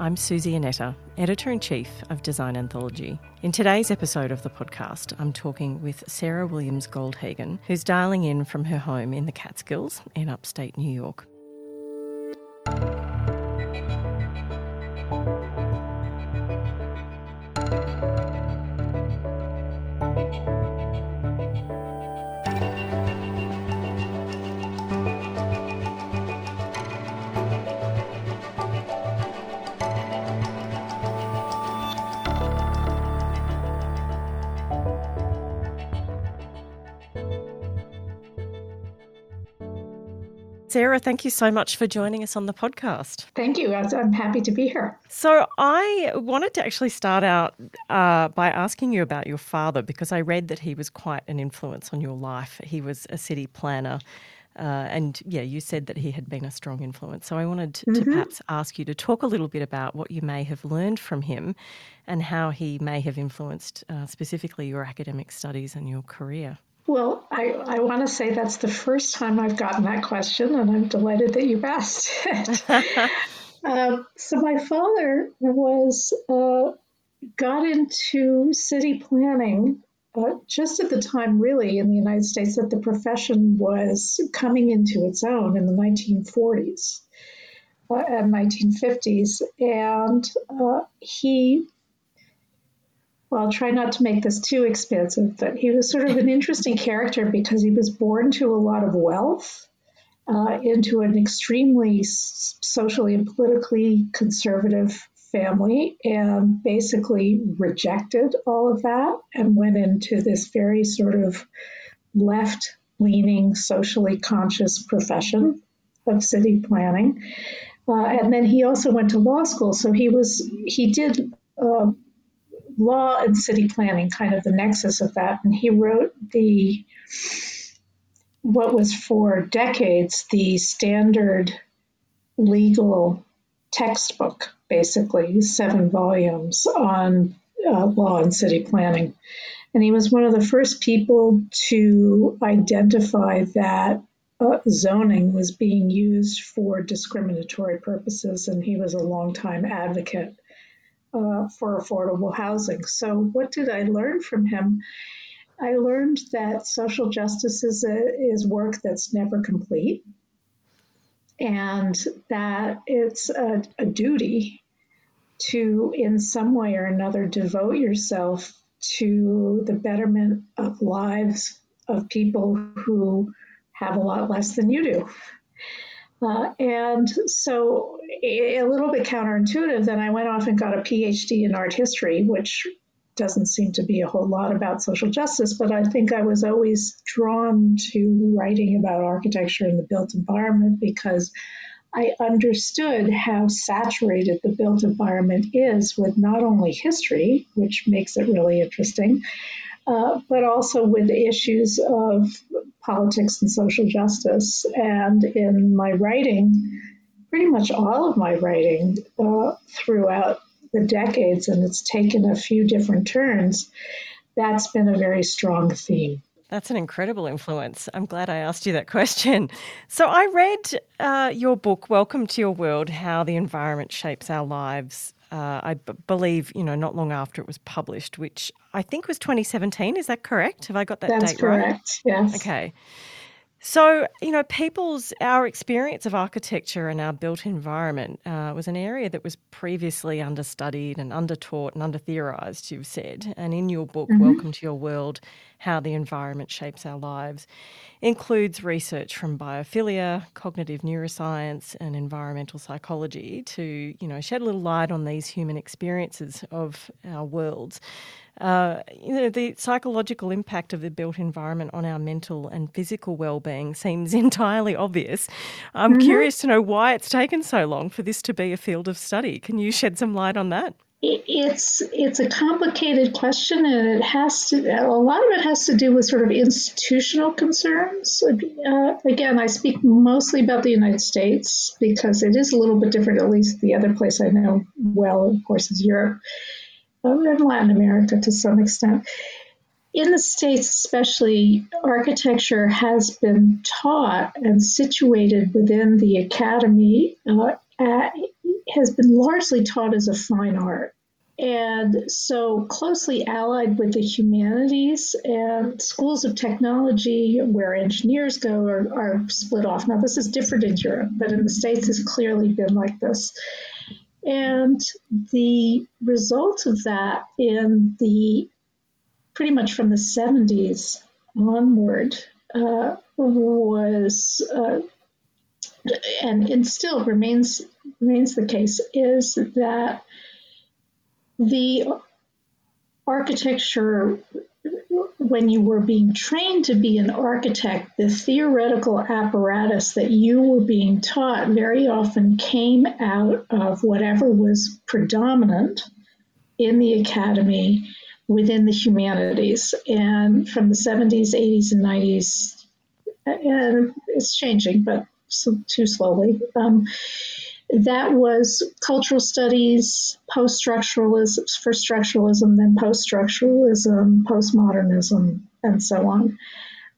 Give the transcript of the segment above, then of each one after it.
I'm Suzy Annetta, Editor in Chief of Design Anthology. In today's episode of the podcast, I'm talking with Sarah Williams Goldhagen, who's dialing in from her home in the Catskills in upstate New York. Sarah, thank you so much for joining us on the podcast. Thank you. I'm happy to be here. So, I wanted to actually start out uh, by asking you about your father because I read that he was quite an influence on your life. He was a city planner. Uh, and yeah, you said that he had been a strong influence. So I wanted to, mm-hmm. to perhaps ask you to talk a little bit about what you may have learned from him and how he may have influenced uh, specifically your academic studies and your career. Well, I, I want to say that's the first time I've gotten that question, and I'm delighted that you've asked it. um, so, my father was uh, got into city planning uh, just at the time, really, in the United States, that the profession was coming into its own in the 1940s uh, and 1950s. And uh, he well, I'll try not to make this too expansive, but he was sort of an interesting character because he was born to a lot of wealth, uh, into an extremely socially and politically conservative family, and basically rejected all of that and went into this very sort of left leaning, socially conscious profession of city planning. Uh, and then he also went to law school, so he was he did. Uh, law and city planning, kind of the nexus of that. And he wrote the what was for decades the standard legal textbook, basically seven volumes on uh, law and city planning. And he was one of the first people to identify that uh, zoning was being used for discriminatory purposes, and he was a longtime advocate uh, for affordable housing. So, what did I learn from him? I learned that social justice is, a, is work that's never complete and that it's a, a duty to, in some way or another, devote yourself to the betterment of lives of people who have a lot less than you do. Uh, and so, a little bit counterintuitive, then I went off and got a PhD in art history, which doesn't seem to be a whole lot about social justice, but I think I was always drawn to writing about architecture and the built environment because I understood how saturated the built environment is with not only history, which makes it really interesting, uh, but also with issues of politics and social justice. And in my writing, pretty much all of my writing uh, throughout the decades, and it's taken a few different turns, that's been a very strong theme. That's an incredible influence. I'm glad I asked you that question. So, I read uh, your book, Welcome to Your World How the Environment Shapes Our Lives, uh, I b- believe, you know, not long after it was published, which I think was 2017. Is that correct? Have I got that That's date correct. right? Yes. Okay. So, you know, people's, our experience of architecture and our built environment uh, was an area that was previously understudied and undertaught and under theorised, you've said. And in your book, mm-hmm. Welcome to Your World How the Environment Shapes Our Lives, includes research from biophilia, cognitive neuroscience, and environmental psychology to, you know, shed a little light on these human experiences of our worlds. Uh, you know, the psychological impact of the built environment on our mental and physical well-being seems entirely obvious. I'm mm-hmm. curious to know why it's taken so long for this to be a field of study. Can you shed some light on that? It's it's a complicated question, and it has to. A lot of it has to do with sort of institutional concerns. Uh, again, I speak mostly about the United States because it is a little bit different. At least the other place I know well, of course, is Europe in Latin America to some extent. In the States, especially, architecture has been taught and situated within the academy uh, at, has been largely taught as a fine art. And so closely allied with the humanities and schools of technology, where engineers go, are, are split off. Now, this is different in Europe, but in the States, has clearly been like this. And the result of that in the pretty much from the 70s onward uh, was, uh, and, and still remains remains the case, is that the architecture when you were being trained to be an architect, the theoretical apparatus that you were being taught very often came out of whatever was predominant in the academy within the humanities. And from the 70s, 80s, and 90s, and it's changing, but too slowly. Um, that was cultural studies, post structuralism, first structuralism, then post structuralism, postmodernism, and so on,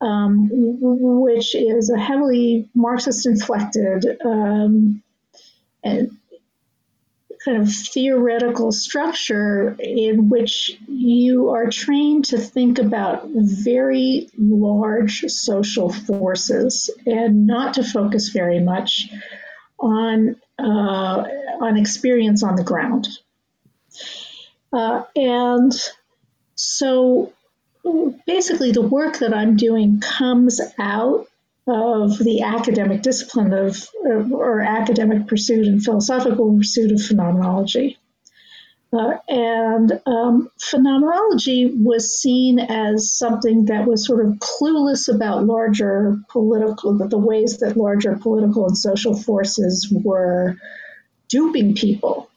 um, which is a heavily Marxist inflected um, and kind of theoretical structure in which you are trained to think about very large social forces and not to focus very much on uh, on experience on the ground. Uh, and so basically, the work that I'm doing comes out of the academic discipline of, or academic pursuit and philosophical pursuit of phenomenology. Uh, and um, phenomenology was seen as something that was sort of clueless about larger political, the ways that larger political and social forces were duping people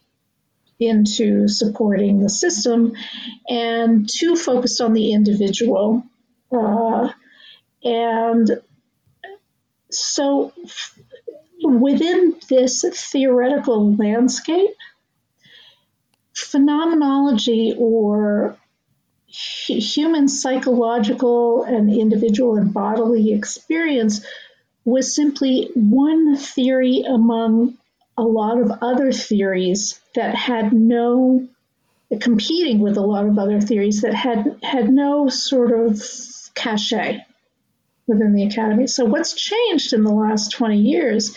into supporting the system, and too focused on the individual. Uh, and so, within this theoretical landscape, phenomenology or human psychological and individual and bodily experience was simply one theory among a lot of other theories that had no competing with a lot of other theories that had had no sort of cachet within the academy. So what's changed in the last 20 years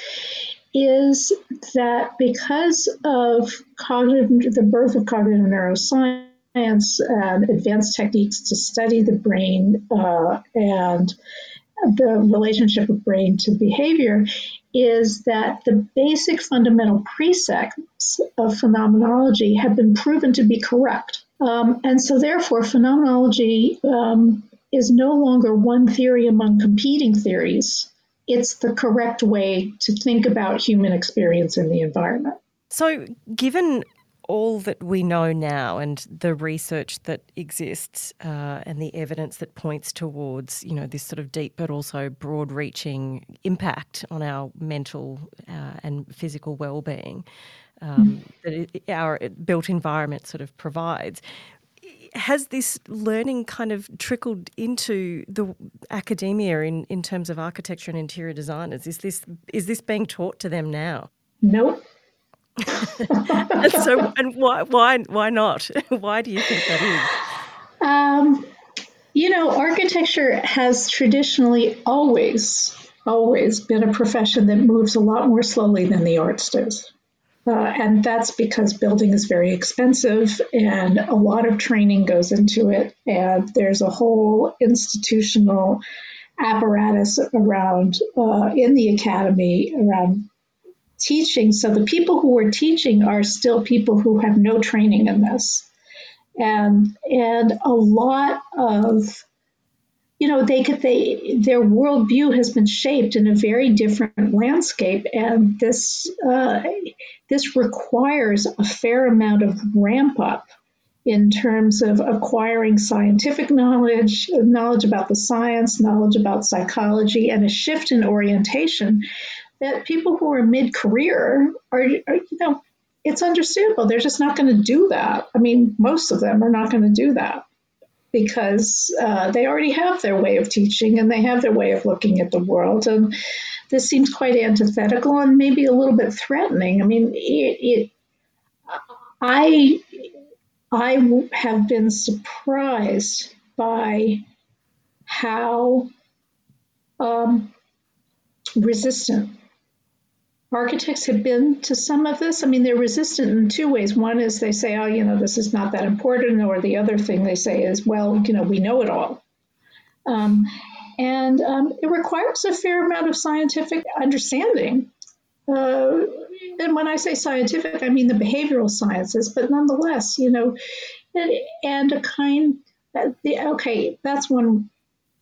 is that because of cognitive, the birth of cognitive neuroscience and advanced techniques to study the brain uh, and the relationship of brain to behavior, is that the basic fundamental precepts of phenomenology have been proven to be correct. Um, and so, therefore, phenomenology um, is no longer one theory among competing theories it's the correct way to think about human experience in the environment. So, given all that we know now and the research that exists uh, and the evidence that points towards you know this sort of deep but also broad reaching impact on our mental uh, and physical well-being um, mm. that it, our built environment sort of provides has this learning kind of trickled into the academia in, in terms of architecture and interior designers? Is this is this being taught to them now? No. and so, and why why why not? why do you think that is? Um, you know, architecture has traditionally always always been a profession that moves a lot more slowly than the arts does. Uh, and that's because building is very expensive and a lot of training goes into it. And there's a whole institutional apparatus around uh, in the academy around teaching. So the people who are teaching are still people who have no training in this. And, and a lot of you know they could they their worldview has been shaped in a very different landscape and this uh, this requires a fair amount of ramp up in terms of acquiring scientific knowledge knowledge about the science knowledge about psychology and a shift in orientation that people who are mid-career are, are you know it's understandable. They're just not going to do that. I mean most of them are not going to do that because uh, they already have their way of teaching and they have their way of looking at the world. And this seems quite antithetical and maybe a little bit threatening. I mean, it, it I I have been surprised by how um, resistant architects have been to some of this. I mean, they're resistant in two ways. One is they say, oh, you know, this is not that important. Or the other thing they say is, well, you know, we know it all. Um, and um, it requires a fair amount of scientific understanding. Uh, and when I say scientific, I mean the behavioral sciences, but nonetheless, you know, and, and a kind, uh, okay, that's one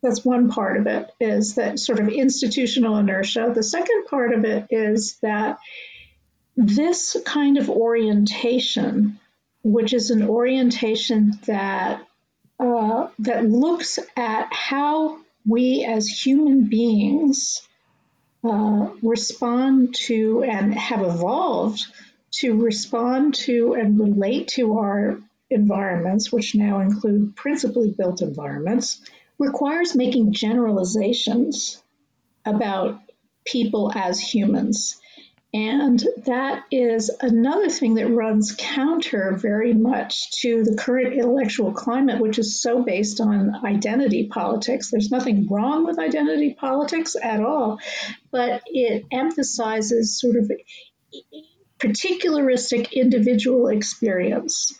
that's one part of it is that sort of institutional inertia. The second part of it is that this kind of orientation, which is an orientation that uh, that looks at how we as human beings uh, respond to and have evolved to respond to and relate to our environments, which now include principally built environments, requires making generalizations about people as humans. And that is another thing that runs counter very much to the current intellectual climate, which is so based on identity politics. There's nothing wrong with identity politics at all, but it emphasizes sort of particularistic individual experience.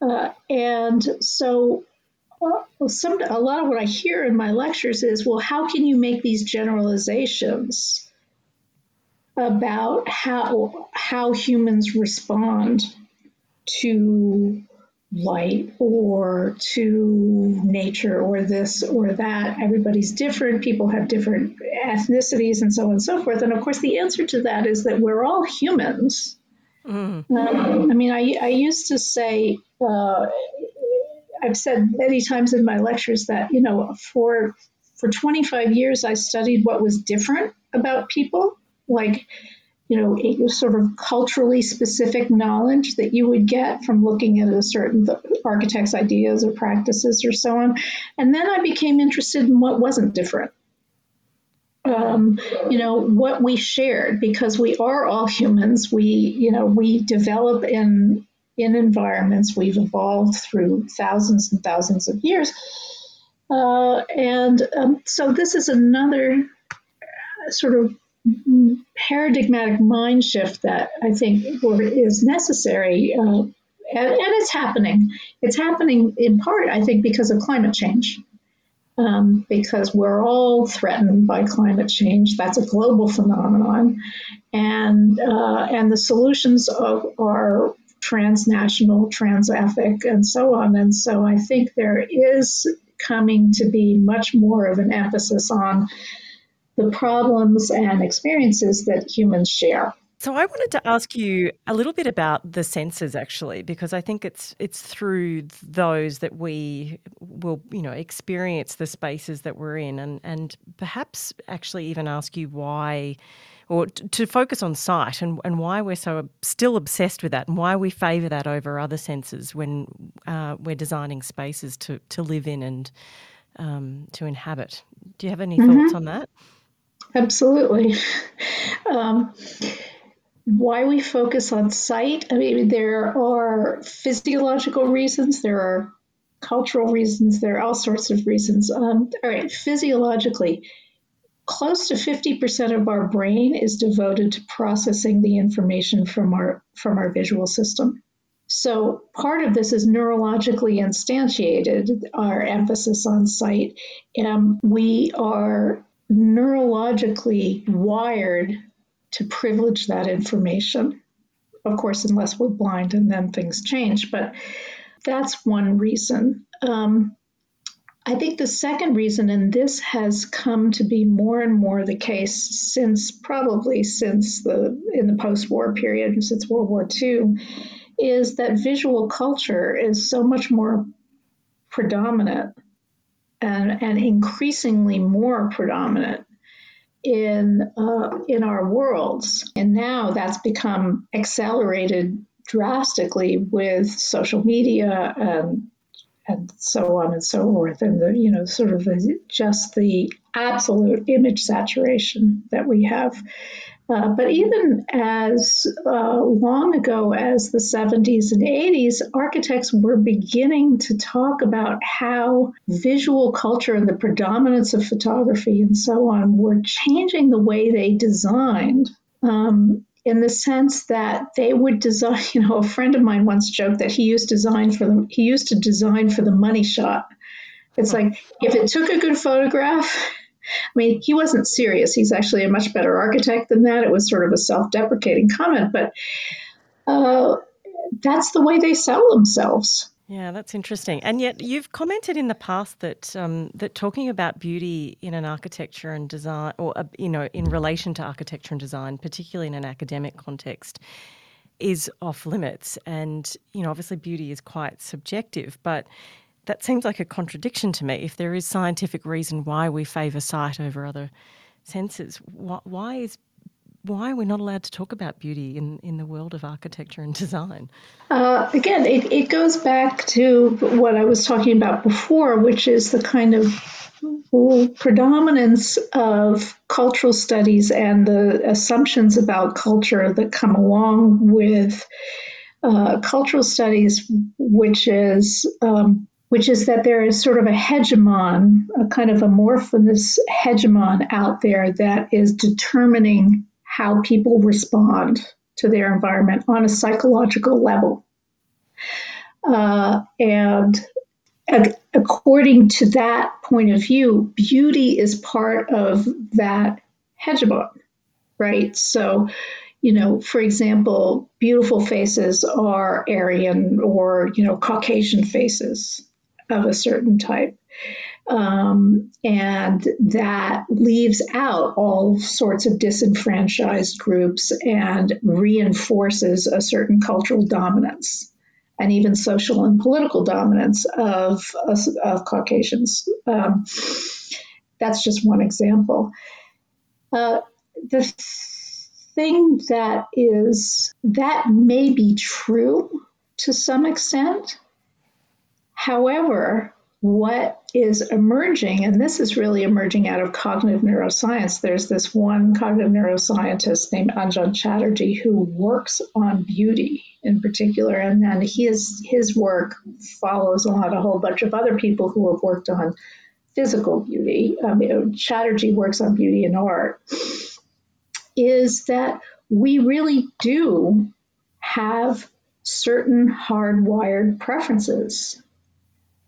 Uh, and so well, some, a lot of what I hear in my lectures is, well, how can you make these generalizations about how how humans respond to light or to nature or this or that? Everybody's different. People have different ethnicities and so on and so forth. And of course, the answer to that is that we're all humans. Mm. Um, I mean, I, I used to say uh, I've said many times in my lectures that, you know, for for 25 years I studied what was different about people, like, you know, a sort of culturally specific knowledge that you would get from looking at a certain architect's ideas or practices or so on. And then I became interested in what wasn't different. Um, you know what we shared because we are all humans we you know we develop in in environments we've evolved through thousands and thousands of years. Uh, and um, so this is another sort of paradigmatic mind shift that I think is necessary. Uh, and, and, it's happening. It's happening in part, I think, because of climate change. Um, because we're all threatened by climate change. That's a global phenomenon, and uh, and the solutions are, are transnational, transethnic, and so on. And so I think there is coming to be much more of an emphasis on the problems and experiences that humans share. So I wanted to ask you a little bit about the senses actually because I think it's it's through those that we will you know experience the spaces that we're in and and perhaps actually even ask you why or t- to focus on sight and, and why we're so still obsessed with that and why we favour that over other senses when uh, we're designing spaces to, to live in and um, to inhabit. Do you have any mm-hmm. thoughts on that? Absolutely. Um, why we focus on sight, I mean, there are physiological reasons, there are cultural reasons, there are all sorts of reasons. Um, all right, physiologically, close to 50% of our brain is devoted to processing the information from our from our visual system. So part of this is neurologically instantiated, our emphasis on sight. and we are neurologically wired to privilege that information. Of course, unless we're blind and then things change, but that's one reason. Um, I think the second reason, and this has come to be more and more the case since probably since the in the post-war period, since World War II, is that visual culture is so much more predominant and, and increasingly more predominant in uh, in our worlds. And now that's become accelerated drastically with social media and and so on and so forth, and the you know sort of the, just the absolute image saturation that we have. Uh, but even as uh, long ago as the 70s and 80s, architects were beginning to talk about how visual culture and the predominance of photography and so on were changing the way they designed. Um, in the sense that they would design, you know, a friend of mine once joked that he used design for the he used to design for the money shot. It's like if it took a good photograph, I mean, he wasn't serious. He's actually a much better architect than that. It was sort of a self deprecating comment, but uh, that's the way they sell themselves. Yeah, that's interesting. And yet, you've commented in the past that um, that talking about beauty in an architecture and design, or uh, you know, in relation to architecture and design, particularly in an academic context, is off limits. And you know, obviously, beauty is quite subjective, but that seems like a contradiction to me. If there is scientific reason why we favour sight over other senses, why is why are we not allowed to talk about beauty in, in the world of architecture and design? Uh, again, it, it goes back to what I was talking about before, which is the kind of predominance of cultural studies and the assumptions about culture that come along with uh, cultural studies, which is um, which is that there is sort of a hegemon, a kind of amorphous hegemon out there that is determining how people respond to their environment on a psychological level. Uh, and according to that point of view, beauty is part of that hegemon, right? So, you know, for example, beautiful faces are Aryan or, you know, Caucasian faces of a certain type. Um, and that leaves out all sorts of disenfranchised groups and reinforces a certain cultural dominance and even social and political dominance of, of Caucasians. Um, that's just one example. Uh, the thing that is, that may be true to some extent, However, what is emerging, and this is really emerging out of cognitive neuroscience. There's this one cognitive neuroscientist named Anjan Chatterjee who works on beauty in particular, and then his his work follows on a whole bunch of other people who have worked on physical beauty. Um, you know, Chatterjee works on beauty and art. Is that we really do have certain hardwired preferences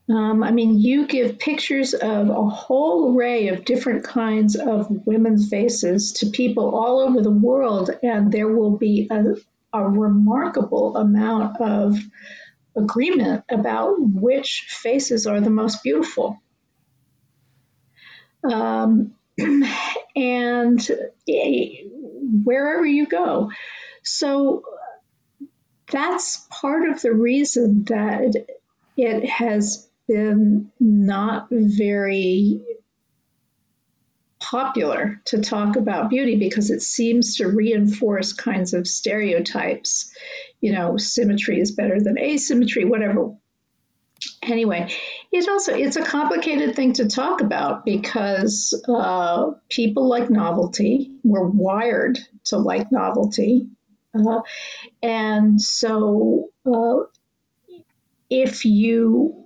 um, I mean, you give pictures of a whole array of different kinds of women's faces to people all over the world, and there will be a, a remarkable amount of agreement about which faces are the most beautiful. Um, and wherever you go. So that's part of the reason that it has been not very popular to talk about beauty because it seems to reinforce kinds of stereotypes. You know, symmetry is better than asymmetry, whatever. Anyway, it also it's a complicated thing to talk about because uh, people like novelty. We're wired to like novelty, uh, and so uh, if you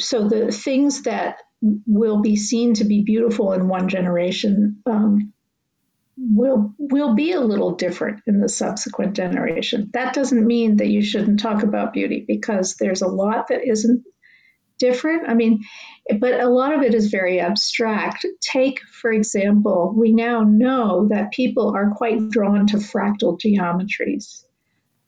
so the things that will be seen to be beautiful in one generation um, will will be a little different in the subsequent generation. That doesn't mean that you shouldn't talk about beauty because there's a lot that isn't different. I mean, but a lot of it is very abstract. Take, for example, we now know that people are quite drawn to fractal geometries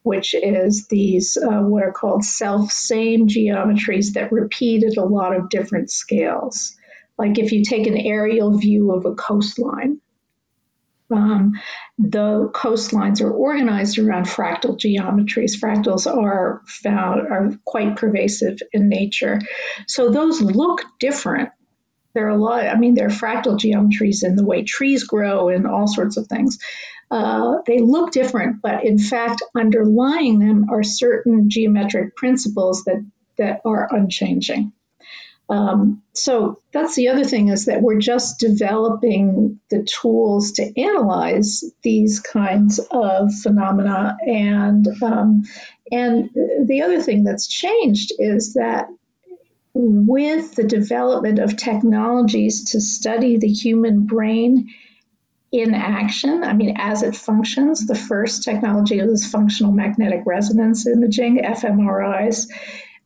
which is these uh, what are called self same geometries that repeat at a lot of different scales. Like if you take an aerial view of a coastline, um, the coastlines are organized around fractal geometries. Fractals are found are quite pervasive in nature, so those look different. There are a lot. I mean, there are fractal geometries in the way trees grow and all sorts of things. Uh, they look different, but in fact, underlying them are certain geometric principles that that are unchanging. Um, so that's the other thing is that we're just developing the tools to analyze these kinds of phenomena, and um, and the other thing that's changed is that with the development of technologies to study the human brain in action, I mean, as it functions, the first technology was functional magnetic resonance imaging, fMRIs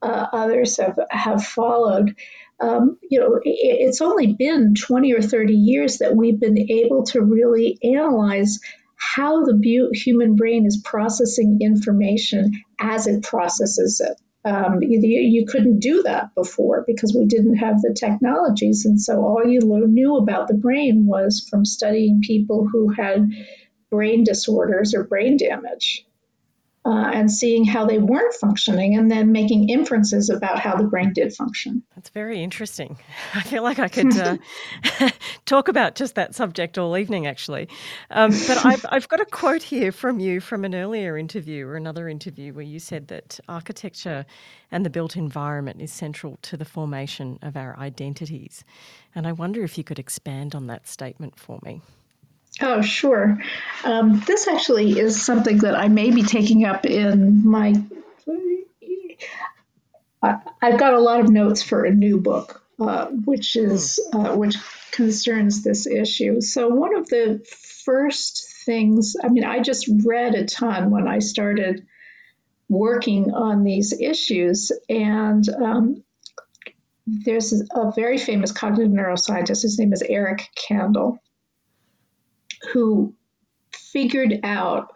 uh, others have, have followed. Um, you know, it, it's only been 20 or 30 years that we've been able to really analyze how the bu- human brain is processing information as it processes it. Um, you, you, couldn't do that before because we didn't have the technologies. And so all you knew about the brain was from studying people who had brain disorders or brain damage uh, and seeing how they weren't functioning and then making inferences about how the brain did function. That's very interesting. I feel like I could uh, talk about just that subject all evening, actually. Um, but I've, I've got a quote here from you from an earlier interview or another interview where you said that architecture and the built environment is central to the formation of our identities. And I wonder if you could expand on that statement for me. Oh, sure. Um, this actually is something that I may be taking up in my. I, have got a lot of notes for a new book, uh, which is uh, which concerns this issue. So one of the first things, I mean, I just read a ton when I started working on these issues, and um, there's a very famous cognitive neuroscientist. His name is Eric Kandel who figured out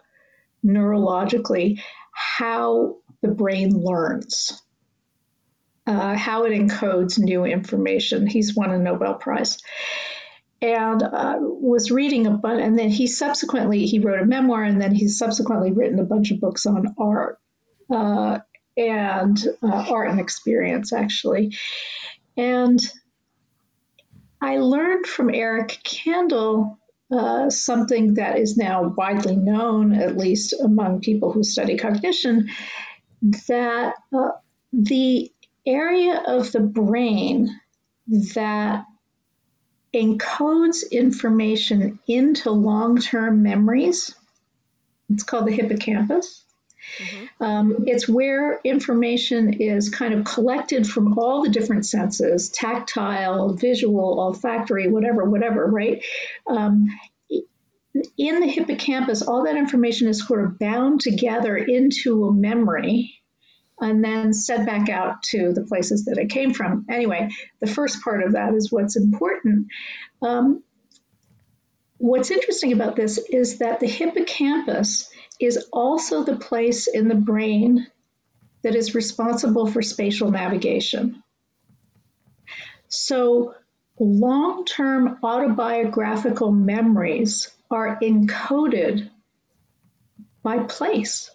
neurologically how the brain learns, uh, how it encodes new information. He's won a Nobel Prize. And uh, was reading a bunch, and then he subsequently he wrote a memoir, and then he's subsequently written a bunch of books on art uh, and uh, art and experience, actually. And I learned from Eric Kandel uh, something that is now widely known, at least among people who study cognition, that uh, the area of the brain that encodes information into long term memories, it's called the hippocampus. Mm-hmm. Um, it's where information is kind of collected from all the different senses tactile, visual, olfactory, whatever, whatever, right? Um, in the hippocampus, all that information is sort of bound together into a memory and then sent back out to the places that it came from. Anyway, the first part of that is what's important. Um, what's interesting about this is that the hippocampus is also the place in the brain that is responsible for spatial navigation. So, long term autobiographical memories are encoded by place.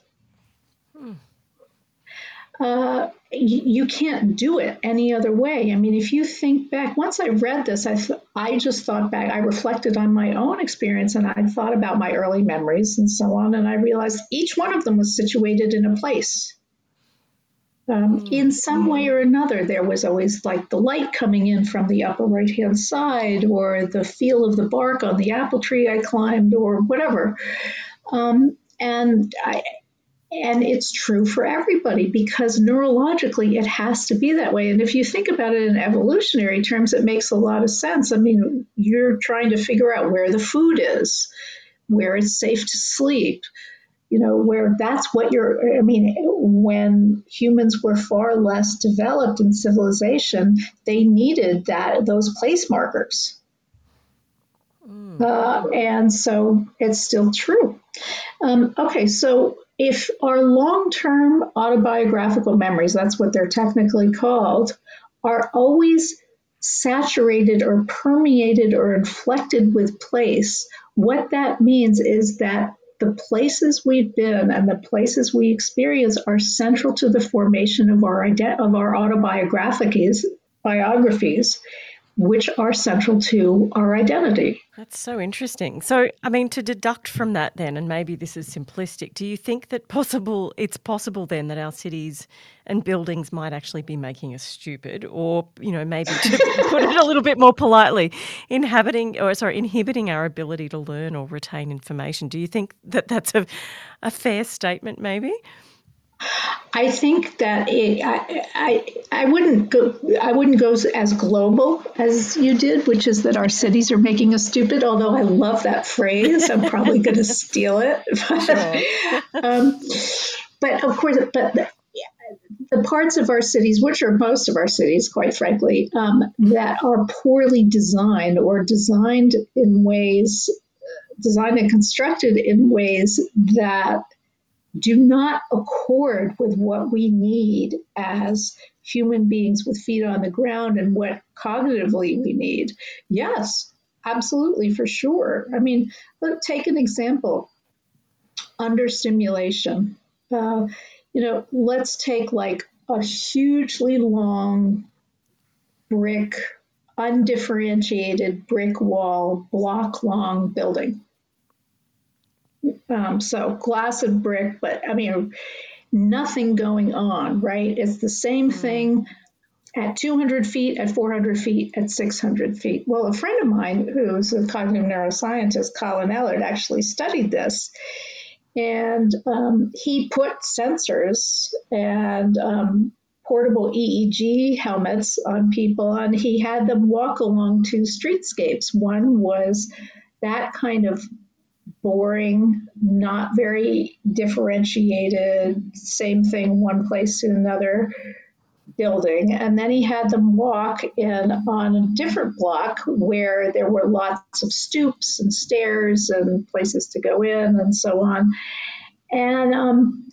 Uh, you, can't do it any other way. I mean, if you think back, once I read this, I, th- I just thought back, I reflected on my own experience and I thought about my early memories and so on. And I realized each one of them was situated in a place. Um, mm. in some way or another, there was always like the light coming in from the upper right hand side, or the feel of the bark on the apple tree I climbed, or whatever. Um, and I, and it's true for everybody because neurologically it has to be that way. And if you think about it in evolutionary terms, it makes a lot of sense. I mean, you're trying to figure out where the food is, where it's safe to sleep, you know, where that's what you're, I mean, when humans were far less developed in civilization, they needed that, those place markers. Mm. Uh, and so it's still true. Um, okay, so if our long term autobiographical memories, that's what they're technically called, are always saturated or permeated or inflected with place, what that means is that the places we've been and the places we experience are central to the formation of our ident- of our autobiographies biographies which are central to our identity. That's so interesting. So, I mean, to deduct from that, then, and maybe this is simplistic, do you think that possible? It's possible then that our cities and buildings might actually be making us stupid, or you know, maybe to put it a little bit more politely, inhabiting or sorry, inhibiting our ability to learn or retain information. Do you think that that's a, a fair statement? Maybe. I think that it, I, I, I wouldn't go I wouldn't go as global as you did, which is that our cities are making us stupid. Although I love that phrase, I'm probably going to steal it. But, um, but of course, but the, the, parts of our cities, which are most of our cities, quite frankly, um, that are poorly designed or designed in ways, designed and constructed in ways that do not accord with what we need as human beings with feet on the ground and what cognitively we need. Yes, absolutely, for sure. I mean, let take an example under stimulation. Uh, you know, let's take like a hugely long brick, undifferentiated brick wall, block long building. Um, so glass and brick, but I mean, nothing going on, right? It's the same mm-hmm. thing at 200 feet, at 400 feet, at 600 feet. Well, a friend of mine who's a cognitive neuroscientist, Colin Ellard, actually studied this. And um, he put sensors and um, portable EEG helmets on people, and he had them walk along two streetscapes. One was that kind of boring, not very differentiated, same thing one place to another building. And then he had them walk in on a different block where there were lots of stoops and stairs and places to go in and so on. And um,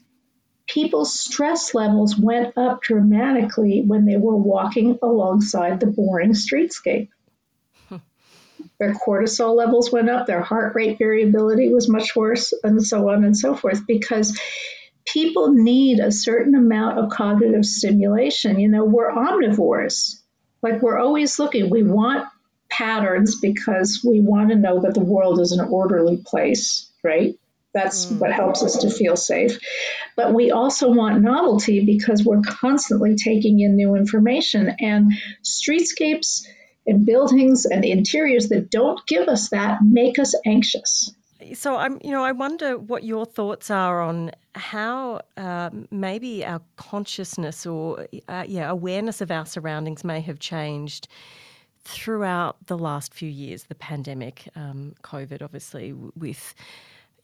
people's stress levels went up dramatically when they were walking alongside the boring streetscape. Their cortisol levels went up, their heart rate variability was much worse, and so on and so forth, because people need a certain amount of cognitive stimulation. You know, we're omnivores. Like we're always looking. We want patterns because we want to know that the world is an orderly place, right? That's mm. what helps us to feel safe. But we also want novelty because we're constantly taking in new information. And streetscapes and buildings and interiors that don't give us that make us anxious. So I'm, you know, I wonder what your thoughts are on how uh, maybe our consciousness or uh, yeah awareness of our surroundings may have changed throughout the last few years. The pandemic, um, COVID, obviously, with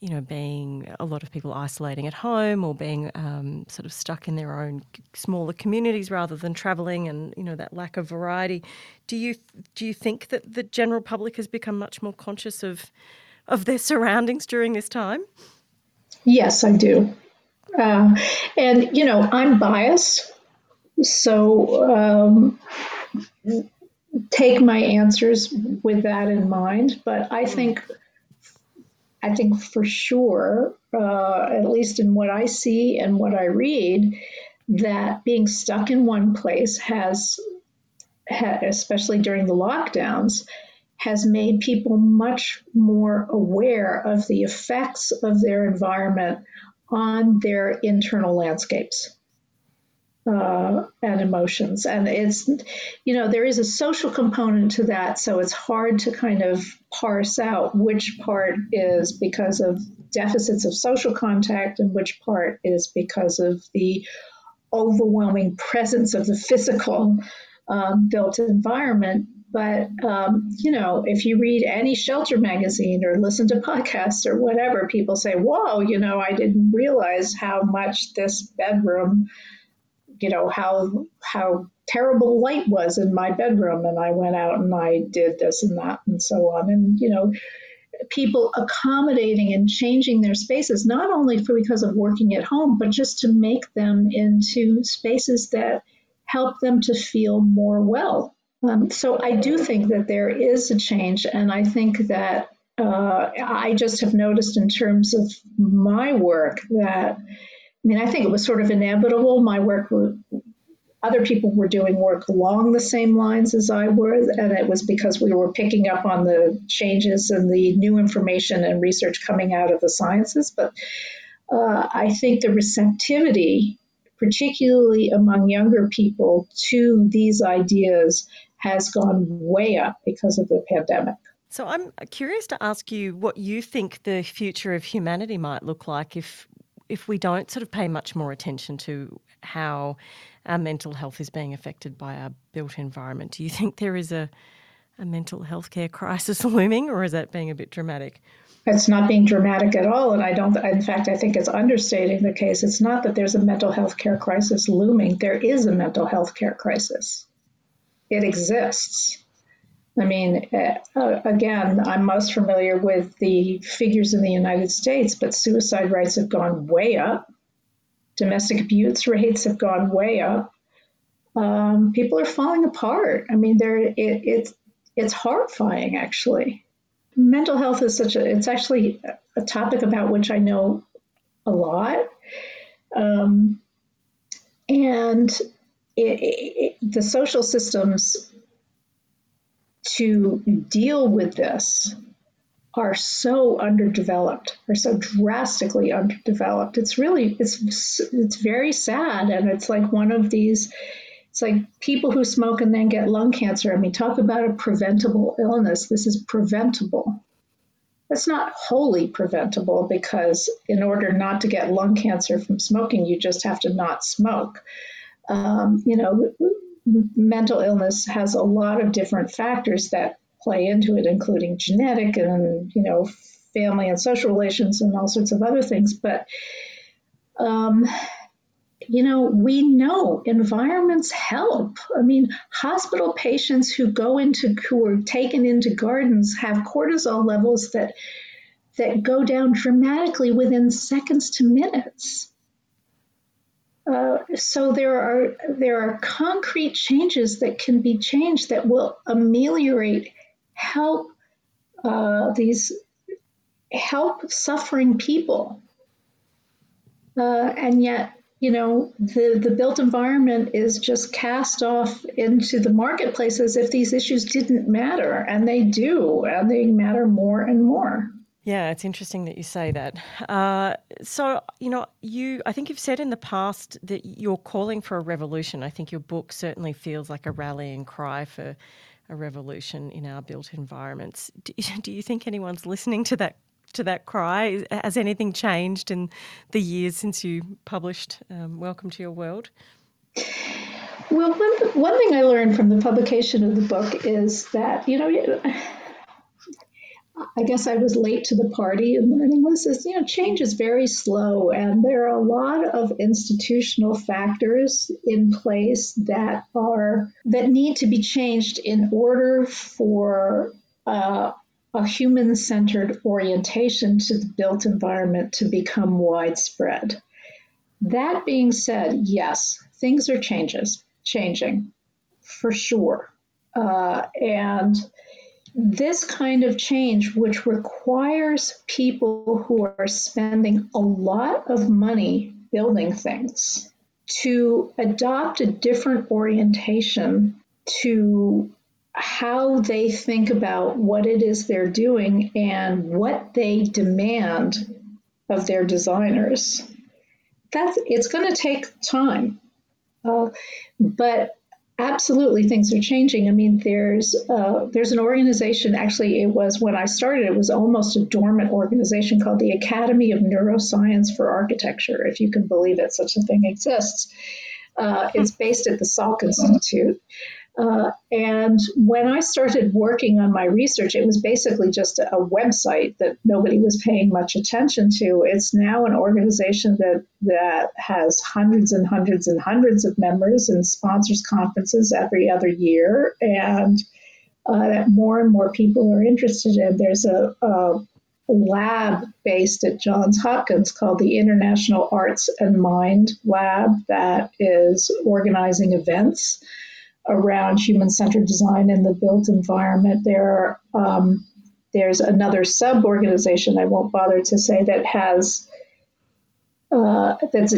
you know, being a lot of people isolating at home or being um, sort of stuck in their own smaller communities rather than travelling, and you know that lack of variety. Do you do you think that the general public has become much more conscious of of their surroundings during this time? Yes, I do, uh, and you know I'm biased, so um, take my answers with that in mind. But I think I think for sure, uh, at least in what I see and what I read, that being stuck in one place has, especially during the lockdowns, has made people much more aware of the effects of their environment on their internal landscapes uh, and emotions. And it's, you know, there is a social component to that. So it's hard to kind of parse out which part is because of deficits of social contact and which part is because of the overwhelming presence of the physical um, built environment. But, um, you know, if you read any shelter magazine or listen to podcasts or whatever, people say, whoa, you know, I didn't realize how much this bedroom you know how how terrible light was in my bedroom. And I went out and I did this and that and so on. And you know people accommodating and changing their spaces not only for because of working at home but just to make them into spaces that help them to feel more well. Um, so I do think that there is a change. And I think that uh, I just have noticed in terms of my work that mean, I think it was sort of inevitable. My work other people were doing work along the same lines as I was, and it was because we were picking up on the changes and the new information and research coming out of the sciences. But uh, I think the receptivity, particularly among younger people, to these ideas has gone way up because of the pandemic. So I'm curious to ask you what you think the future of humanity might look like if if we don't sort of pay much more attention to how our mental health is being affected by our built environment. Do you think there is a, a mental health care crisis looming, or is that being a bit dramatic? It's not being dramatic at all, and I don't. In fact, I think it's understating the case. It's not that there's a mental health care crisis looming. There is a mental health care crisis. It exists. I mean, uh, again, I'm most familiar with the figures in the United States, but suicide rates have gone way up. Domestic abuse rates have gone way up. Um, people are falling apart. I mean, it, it's it's horrifying, actually. Mental health is such a, it's actually a topic about which I know a lot. Um, and it, it, the social systems to deal with this are so underdeveloped are so drastically underdeveloped. It's really it's it's very sad and it's like one of these it's like people who smoke and then get lung cancer. I mean talk about a preventable illness. This is preventable. It's not wholly preventable because in order not to get lung cancer from smoking you just have to not smoke. Um, you know mental illness has a lot of different factors that play into it, including genetic and you know family and social relations and all sorts of other things. But um, you know, we know environments help. I mean, hospital patients who go into who are taken into gardens have cortisol levels that that go down dramatically within seconds to minutes. Uh, so there are there are concrete changes that can be changed that will ameliorate, help uh, these help suffering people, uh, and yet you know the the built environment is just cast off into the marketplace as if these issues didn't matter, and they do, and they matter more and more. Yeah, it's interesting that you say that. Uh, so, you know, you, I think you've said in the past that you're calling for a revolution. I think your book certainly feels like a rallying cry for a revolution in our built environments. Do, do you think anyone's listening to that to that cry? Has anything changed in the years since you published um, Welcome to Your World? Well, one, one thing I learned from the publication of the book is that, you know, I guess I was late to the party in learning this is, you know, change is very slow and there are a lot of institutional factors in place that are that need to be changed in order for uh, a human centered orientation to the built environment to become widespread. That being said, yes, things are changes, changing for sure. Uh, and this kind of change, which requires people who are spending a lot of money building things to adopt a different orientation to how they think about what it is they're doing and what they demand of their designers. That's it's going to take time, uh, but absolutely things are changing. I mean, there's uh, there's an organization. Actually, it was when I started. It was almost a dormant organization called the Academy of Neuroscience for Architecture, if you can believe it. Such a thing exists. Uh, it's based at the Salk Institute. Uh, and when I started working on my research, it was basically just a, a, website that nobody was paying much attention to. It's now an organization that that has hundreds and hundreds and hundreds of members and sponsors conferences every other year, and uh, that more and more people are interested in. There's a, a lab based at Johns Hopkins called the International Arts and Mind Lab that is organizing events around human centered design in the built environment. There, um, there's another sub organization I won't bother to say that has uh, that's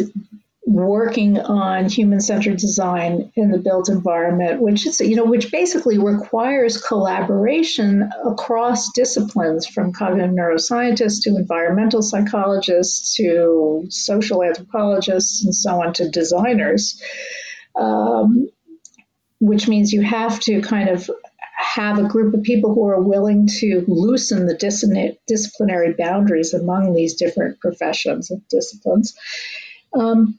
working on human-centered design in the built environment, which is you know which basically requires collaboration across disciplines, from cognitive neuroscientists to environmental psychologists to social anthropologists and so on to designers. Um, which means you have to kind of have a group of people who are willing to loosen the disciplinary boundaries among these different professions and disciplines. Um,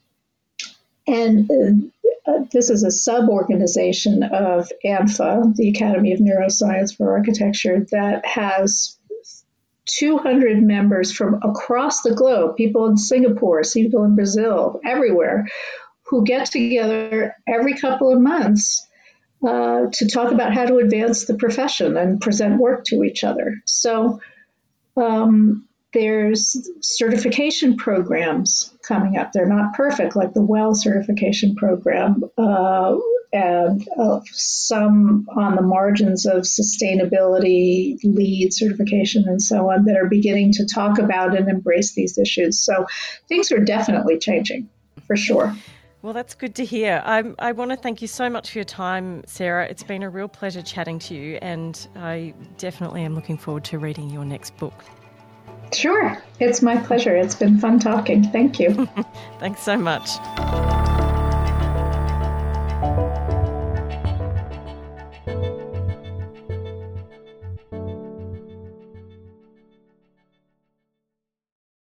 and uh, this is a sub organization of ANFA, the Academy of Neuroscience for Architecture, that has 200 members from across the globe, people in Singapore, people in Brazil, everywhere, who get together every couple of months uh, to talk about how to advance the profession and present work to each other. So um, there's certification programs coming up. They're not perfect, like the WELL certification program, uh, and uh, some on the margins of sustainability, LEED certification, and so on, that are beginning to talk about and embrace these issues. So things are definitely changing, for sure. Well, that's good to hear. I, I want to thank you so much for your time, Sarah. It's been a real pleasure chatting to you, and I definitely am looking forward to reading your next book. Sure. It's my pleasure. It's been fun talking. Thank you. Thanks so much.